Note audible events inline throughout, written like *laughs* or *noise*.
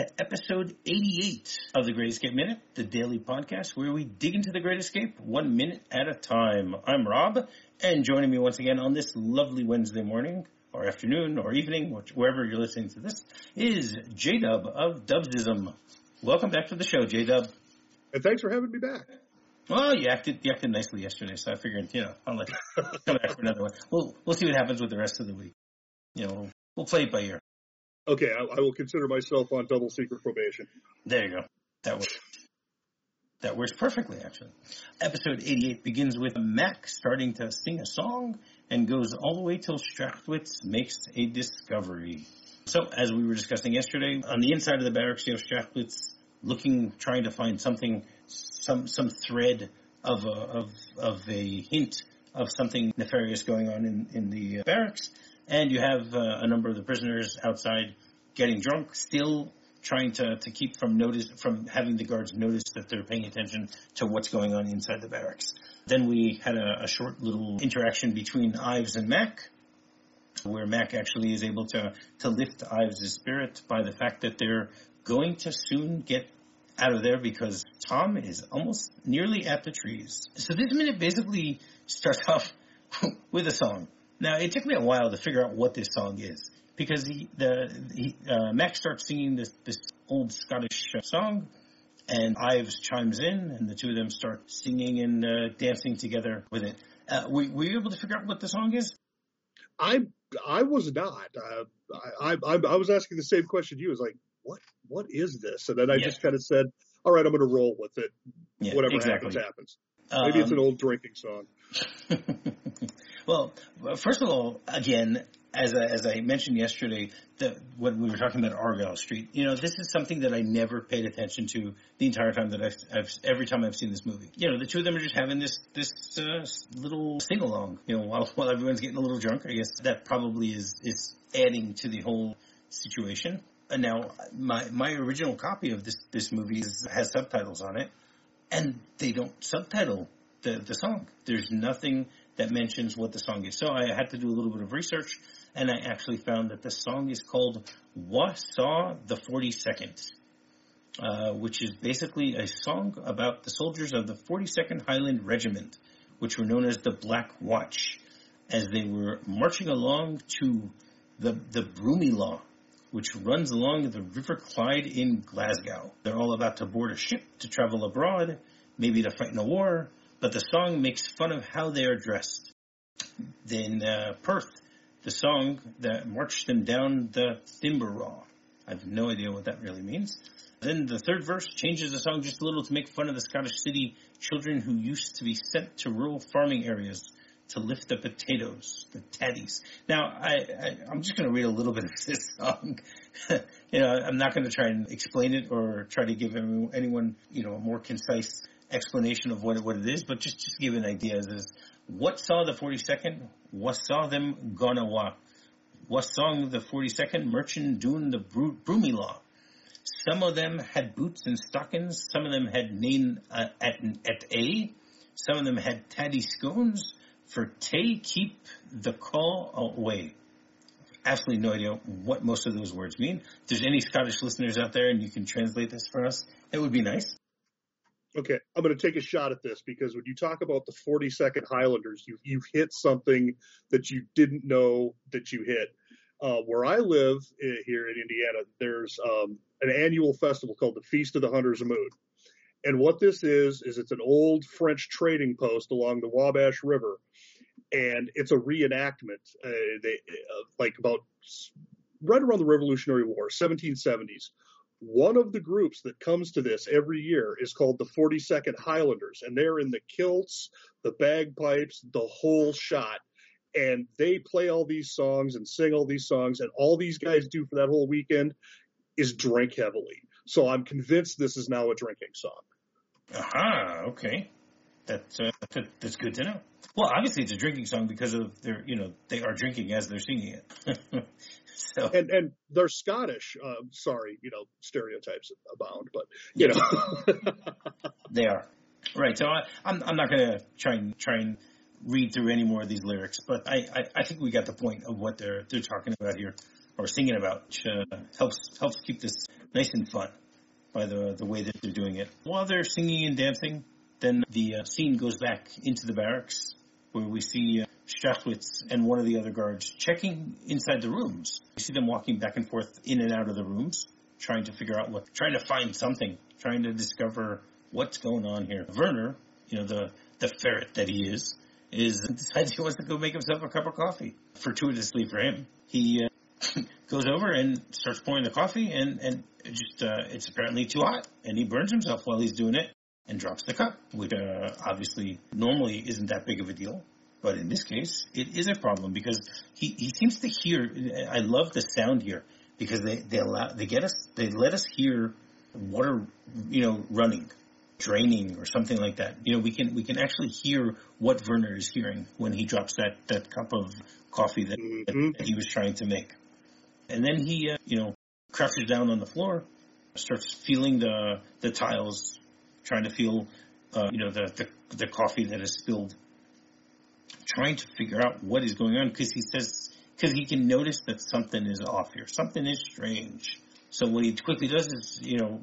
to episode 88 of the Great Escape Minute, the daily podcast where we dig into the Great Escape one minute at a time. I'm Rob, and joining me once again on this lovely Wednesday morning, or afternoon, or evening, wherever you're listening to this, is J Dub of Dubsism. Welcome back to the show, J Dub. And thanks for having me back. Well, you acted you acted nicely yesterday, so I figured, you know, I'll let you come back for another one. We'll we'll see what happens with the rest of the week. You know, we'll, we'll play it by ear. Okay, I, I, will consider myself on double secret probation. There you go. That works. That works perfectly, actually. Episode 88 begins with Mac starting to sing a song and goes all the way till Strachwitz makes a discovery. So, as we were discussing yesterday, on the inside of the barracks, you have Strachwitz looking, trying to find something, some some thread of a, of of a hint of something nefarious going on in in the uh, barracks and you have uh, a number of the prisoners outside getting drunk, still trying to, to keep from notice from having the guards notice that they're paying attention to what's going on inside the barracks. Then we had a, a short little interaction between Ives and Mac, where Mac actually is able to to lift Ives' spirit by the fact that they're going to soon get out of there because Tom is almost nearly at the trees. So this minute basically starts off *laughs* with a song. Now, it took me a while to figure out what this song is because he, the he, uh, Mac starts singing this this old Scottish uh, song, and Ives chimes in, and the two of them start singing and uh, dancing together with it. Uh, were, were, you able to figure out what the song is? I I was not. Uh, I, I I was asking the same question you. was like, what what is this? And then I yeah. just kind of said, all right, I'm going to roll with it. Yeah, Whatever exactly. happens, happens. Maybe um, it's an um, old drinking song. *laughs* Well, first of all, again, as I, as I mentioned yesterday, the, when we were talking about Argyle Street, you know, this is something that I never paid attention to the entire time that I've, I've every time I've seen this movie. You know, the two of them are just having this this uh, little sing along. You know, while while everyone's getting a little drunk. I guess that probably is is adding to the whole situation. And now, my my original copy of this this movie has subtitles on it, and they don't subtitle the the song. There's nothing that mentions what the song is. So I had to do a little bit of research, and I actually found that the song is called Saw the 42nd, uh, which is basically a song about the soldiers of the 42nd Highland Regiment, which were known as the Black Watch, as they were marching along to the, the Broomielaw, which runs along the River Clyde in Glasgow. They're all about to board a ship to travel abroad, maybe to fight in a war, but the song makes fun of how they are dressed. Then uh, Perth, the song that marched them down the Thimberraw. I have no idea what that really means. Then the third verse changes the song just a little to make fun of the Scottish city children who used to be sent to rural farming areas to lift the potatoes, the taddies. Now, I, I, am just going to read a little bit of *laughs* this song. *laughs* you know, I'm not going to try and explain it or try to give anyone, you know, a more concise explanation of what what it is, but just just give an idea. Is what saw the 42nd? What saw them gonna walk? What saw the 42nd merchant doing the Broomielaw? Some of them had boots and stockings. Some of them had name uh, at at a. Some of them had taddy scones. For tay keep the call away. Absolutely no idea what most of those words mean. If there's any Scottish listeners out there and you can translate this for us, it would be nice. Okay, I'm going to take a shot at this because when you talk about the 42nd Highlanders, you, you've hit something that you didn't know that you hit. Uh, where I live uh, here in Indiana, there's um, an annual festival called the Feast of the Hunters of Moon. And what this is, is it's an old French trading post along the Wabash River. And it's a reenactment, uh, they, uh, like about right around the Revolutionary War, 1770s one of the groups that comes to this every year is called the 42nd Highlanders, and they're in the kilts, the bagpipes, the whole shot. And they play all these songs and sing all these songs, and all these guys do for that whole weekend is drink heavily. So I'm convinced this is now a drinking song. Aha, okay. That's uh, that's good to know. Well, obviously it's a drinking song because of their, you know, they are drinking as they're singing it. *laughs* so. And and they're Scottish. Uh, sorry, you know, stereotypes abound, but you know, *laughs* they are right. So I, am I'm, I'm not going to try and try and read through any more of these lyrics, but I, I, I think we got the point of what they're they're talking about here or singing about, which uh, helps helps keep this nice and fun by the the way that they're doing it. While they're singing and dancing, then the uh, scene goes back into the barracks where we see uh, Strachwitz and one of the other guards checking inside the rooms. We see them walking back and forth in and out of the rooms, trying to figure out what, trying to find something, trying to discover what's going on here. Werner, you know, the, the ferret that he is, is *laughs* decides he wants to go make himself a cup of coffee. Fortuitously for him, he uh, *laughs* goes over and starts pouring the coffee, and and just uh, it's apparently too hot, and he burns himself while he's doing it, and drops the cup, which uh, obviously normally isn't that big of a deal. But in this case, it is a problem because he, he seems to hear. I love the sound here because they they allow they get us they let us hear water you know running draining or something like that. You know, we can we can actually hear what Werner is hearing when he drops that that cup of coffee that, mm-hmm. that he was trying to make. And then he, uh, you know, crouches down on the floor, starts feeling the the tiles, trying to feel, uh, you know, the, the the coffee that is spilled, trying to figure out what is going on because he says because he can notice that something is off here, something is strange. So what he quickly does is, you know,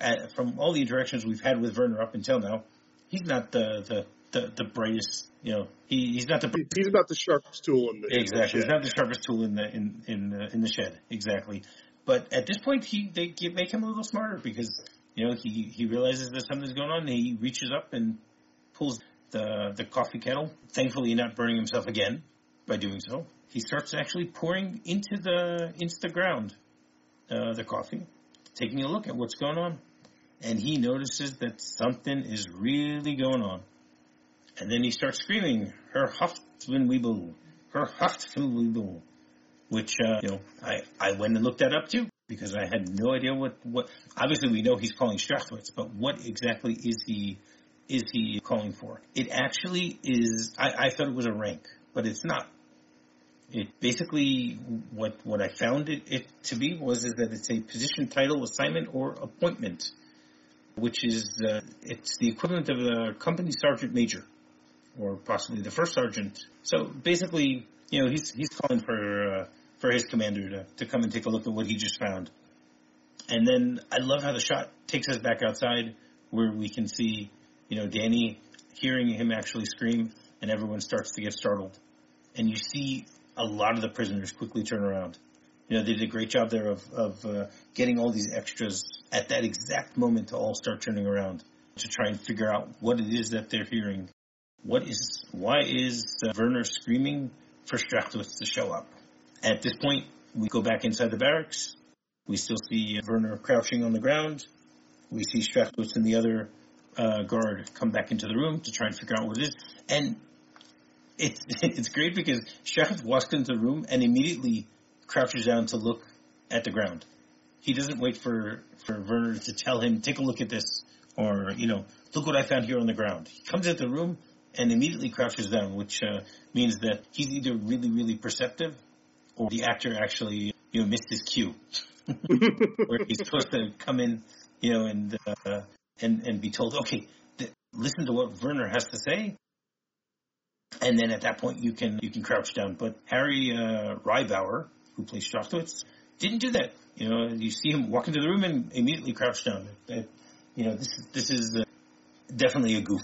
at, from all the interactions we've had with Werner up until now, he's not the the, the, the brightest. You know, he, he's not the he's not the sharpest tool in the exactly. In the he's not the sharpest tool in the in in uh, in the shed exactly. But at this point, he they make him a little smarter because you know he he realizes that something's going on. He reaches up and pulls the the coffee kettle. Thankfully, not burning himself again by doing so. He starts actually pouring into the into the ground uh, the coffee, taking a look at what's going on, and he notices that something is really going on. And then he starts screaming, "Herr Hauptfeldwebel, her Haftwenweibel," which uh, you know I I went and looked that up too because I had no idea what what. Obviously, we know he's calling Strachwitz, but what exactly is he is he calling for? It actually is. I, I thought it was a rank, but it's not. It basically what what I found it, it to be was is that it's a position, title, assignment, or appointment, which is uh, it's the equivalent of a company sergeant major, or possibly the first sergeant. So basically, you know, he's he's calling for uh, for his commander to, to come and take a look at what he just found. And then I love how the shot takes us back outside where we can see, you know, Danny hearing him actually scream and everyone starts to get startled. And you see a lot of the prisoners quickly turn around. You know, they did a great job there of, of uh, getting all these extras at that exact moment to all start turning around to try and figure out what it is that they're hearing. What is, why is uh, Werner screaming for Strachwitz to show up? At this point, we go back inside the barracks. We still see Werner crouching on the ground. We see Strachwitz and the other uh, guard come back into the room to try and figure out what it is. And it's *laughs* it's great because Sheriff walks into the room and immediately crouches down to look at the ground. He doesn't wait for for Werner to tell him, "Take a look at this," or you know, "Look what I found here on the ground." He comes into the room and immediately crouches down, which uh, means that he's either really really perceptive or the actor actually you know missed his cue, *laughs* where he's supposed to come in, you know, and uh, and and be told, "Okay, th- listen to what Werner has to say." and then at that point you can you can crouch down. But Harry uh, Riebauer, who plays Strachwitz, didn't do that. You know, you see him walk into the room and immediately crouch down. That, you know, this this is uh, definitely a goof.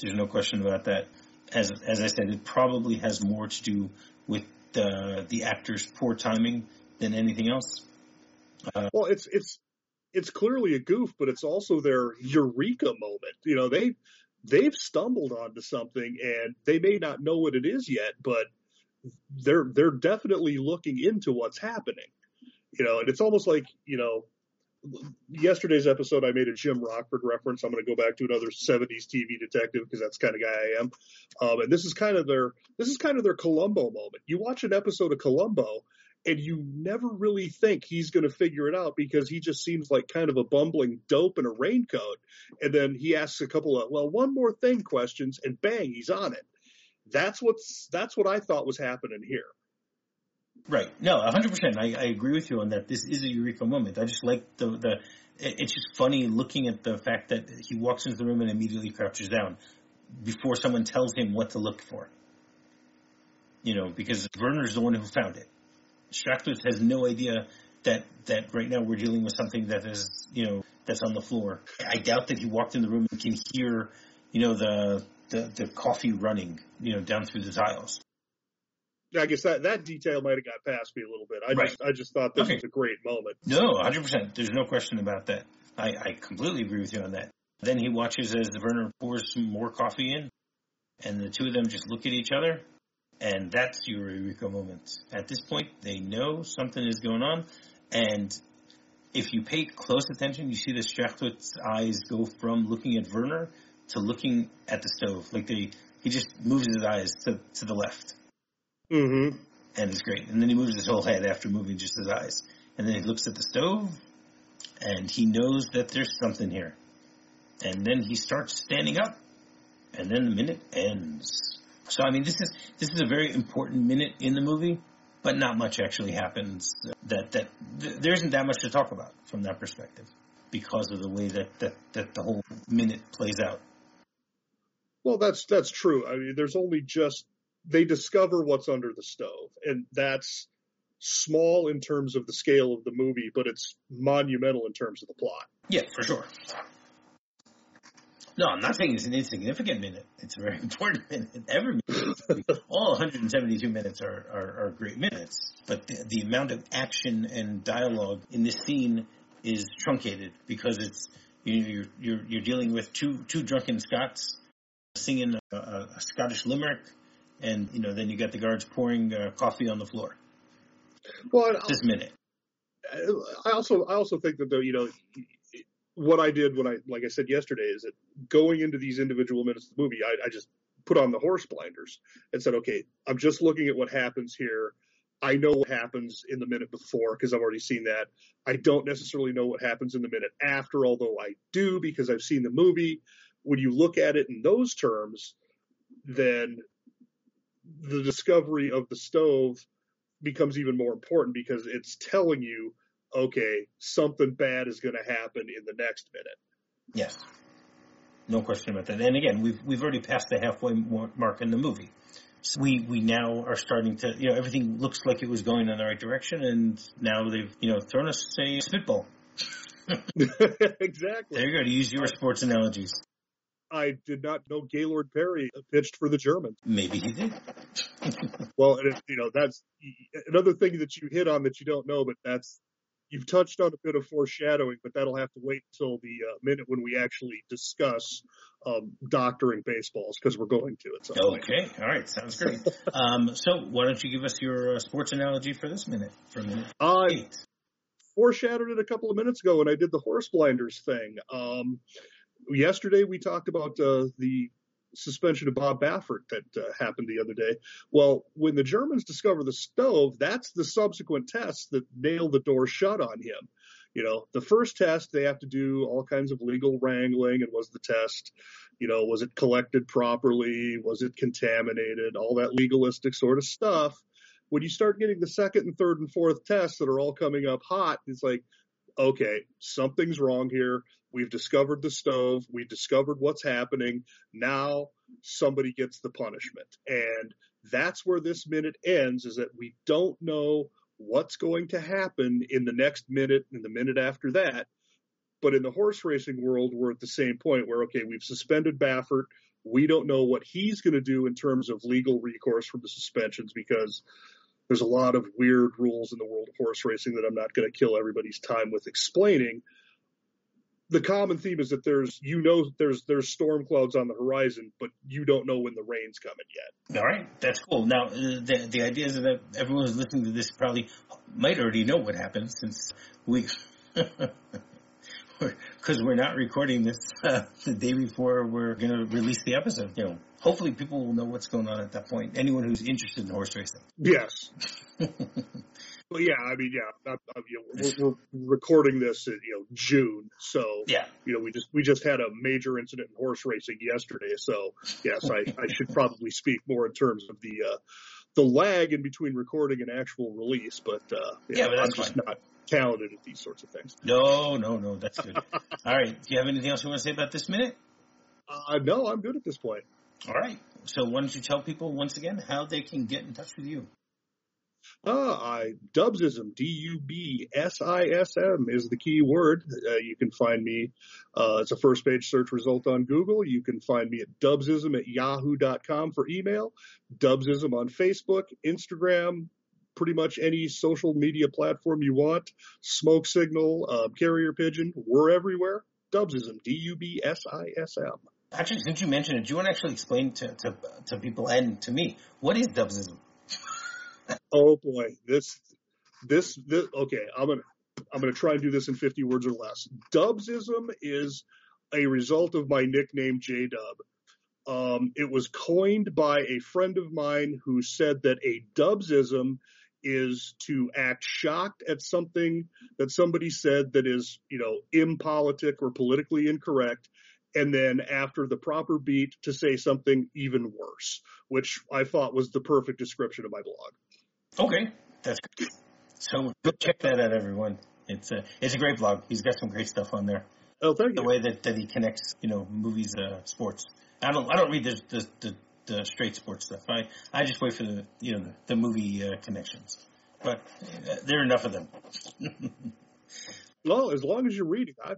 There's no question about that. As as I said, it probably has more to do with the the actor's poor timing than anything else. Uh, well, it's it's it's clearly a goof, but it's also their eureka moment. You know, they they've stumbled onto something and they may not know what it is yet, but they're they're definitely looking into what's happening. You know, and it's almost like, you know, yesterday's episode I made a Jim Rockford reference. I'm going to go back to another 70s TV detective because that's kind of guy I am. Um, and this is kind of their this is kind of their Columbo moment. You watch an episode of Columbo and you never really think he's going to figure it out because he just seems like kind of a bumbling dope in a raincoat. And then he asks a couple of, well, one more thing questions and bang, he's on it. That's what's, that's what I thought was happening here. Right. No, hundred percent. I, I agree with you on that. This is a eureka moment. I just like the, the, it's just funny looking at the fact that he walks into the room and immediately crouches down before someone tells him what to look for. You know, because Werner's the one who found it. Strachwitz has no idea that that right now we're dealing with something that is you know that's on the floor. I doubt that he walked in the room and can hear you know the the, the coffee running you know down through the tiles. I guess that that detail might have got past me a little bit. I Right. just I just thought this Okay. was a great moment. No, hundred percent. There's no question about that. I, I completely agree with you on that. Then he watches as the Werner pours some more coffee in, and the two of them just look at each other, and that's your Eureka moment. At this point, they know something is going on, and if you pay close attention, you see the Strachwitz eyes go from looking at Werner to looking at the stove. Like they, he just moves his eyes to, to the left, Mm-hmm. and it's great. And then he moves his whole head after moving just his eyes. And then he looks at the stove, and he knows that there's something here. And then he starts standing up, and then the minute ends. So I mean, this is this is a very important minute in the movie, but not much actually happens. That that th- there isn't that much to talk about from that perspective because of the way that that, that the whole minute plays out. Well, that's that's true. I mean, there's only just they discover what's under the stove, and that's small in terms of the scale of the movie, but it's monumental in terms of the plot. Yeah, for sure. No, I'm not saying it's an insignificant minute. It's a very *laughs* important minute. Every minute, *laughs* all 172 minutes are, are, are great minutes, but the, the amount of action and dialogue in this scene is truncated because it's you know, you're you're you're dealing with two two drunken Scots singing a, a Scottish limerick, and you know then you got the guards pouring uh, coffee on the floor. Well, This minute, I also I also think that though you know what I did when I like I said yesterday is that going into these individual minutes of the movie, I, I just put on the horse blinders and said, okay, I'm just looking at what happens here. I know what happens in the minute before because I've already seen that. I don't necessarily know what happens in the minute after, although I do because I've seen the movie. When you look at it in those terms, then the discovery of the stove becomes even more important because it's telling you, okay, something bad is going to happen in the next minute. yes, no question about that. And again, we've we've already passed the halfway mark in the movie. So we we now are starting to you know everything looks like it was going in the right direction, and now they've you know thrown us a spitball. *laughs* *laughs* exactly. There you go to use your sports analogies. I did not know Gaylord Perry pitched for the Germans. Maybe he did. *laughs* Well, and it, you know that's another thing that you hit on that you don't know, but that's you've touched on a bit of foreshadowing, but that'll have to wait until the uh, minute when we actually discuss um, doctoring baseballs because we're going to point. Okay, all right, sounds great. *laughs* Um, so why don't you give us your uh, sports analogy for this minute? For a minute I eight. foreshadowed it a couple of minutes ago when I did the horse blinders thing. Um, yesterday we talked about uh, the suspension of Bob Baffert that uh, happened the other day. Well, when the Germans discover the stove, that's the subsequent tests that nail the door shut on him. You know, the first test they have to do all kinds of legal wrangling, and was the test, you know, was it collected properly? Was it contaminated? All that legalistic sort of stuff. When you start getting the second and third and fourth tests that are all coming up hot, it's like, okay, something's wrong here. We've discovered the stove. We've discovered what's happening. Now somebody gets the punishment. And that's where this minute ends is that we don't know what's going to happen in the next minute and the minute after that. But in the horse racing world, we're at the same point where, okay, we've suspended Baffert. We don't know what he's going to do in terms of legal recourse from the suspensions because there's a lot of weird rules in the world of horse racing that I'm not going to kill everybody's time with explaining. The common theme is that there's you know there's there's storm clouds on the horizon, but you don't know when the rain's coming yet. All right, that's cool. Now, uh, the the idea is that everyone who's listening to this probably might already know what happened since we, *laughs* because we're not recording this uh, *laughs* the day before we're going to release the episode. You know, hopefully people will know what's going on at that point. Anyone who's interested in horse racing. Yes. *laughs* Well, yeah, I mean, yeah, not, uh, you know, we're, we're *laughs* recording this in you know June, so Yeah, you know we just we just had a major incident in horse racing yesterday. So yes, I, I should *laughs* probably speak more in terms of the uh, the lag in between recording and actual release. But uh, Yeah, but I'm just fine. not talented at these sorts of things. no, no, no, that's good. *laughs* All right, do you have anything else you want to say about this minute? Uh, no, I'm good at this point. All right, so why don't you tell people once again how they can get in touch with you? Uh, I Dubsism, D-U-B-S-I-S-M is the key word. Uh, you can find me. Uh, it's a first page search result on Google. You can find me at Dubsism at yahoo.com for email. Dubsism on Facebook, Instagram, pretty much any social media platform you want. Smoke Signal, uh, Carrier Pigeon, we're everywhere. Dubsism, D-U-B-S-I-S-M. Actually, since you mentioned it, do you want to actually explain to, to, to people and to me, what is Dubsism? *laughs* oh boy, this, this, this, okay, I'm gonna, I'm gonna try and do this in 50 words or less. Dubsism is a result of my nickname J Dub. Um, it was coined by a friend of mine who said that a Dubsism is to act shocked at something that somebody said that is, you know, impolitic or politically incorrect. And then after the proper beat to say something even worse, which I thought was the perfect description of my blog. Okay. That's great. So go check that out, everyone. It's a, it's a great blog. He's got some great stuff on there. Oh, thank you. The way that, that he connects, you know, movies, uh, sports. I don't, I don't read the, the, the the straight sports stuff. I I just wait for the you know the, the movie uh, connections, but uh, there are enough of them. *laughs* well, as long as you're reading, I,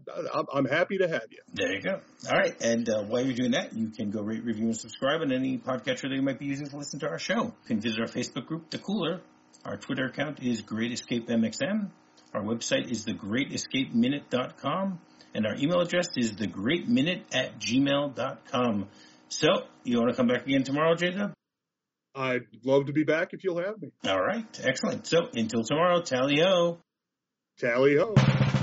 am happy to have you. There you go. All right, and uh, while you're doing that, you can go rate, review, and subscribe on any podcatcher that you might be using to listen to our show. You can visit our Facebook group, The Cooler. Our Twitter account is Great Escape MXM. Our website is thegreatescapeminute.com. And our email address is thegreatminute at gmail.com. So, you want to come back again tomorrow, J Dub? I'd love to be back if you'll have me. All right. Excellent. So, until tomorrow, tally ho. Tally ho.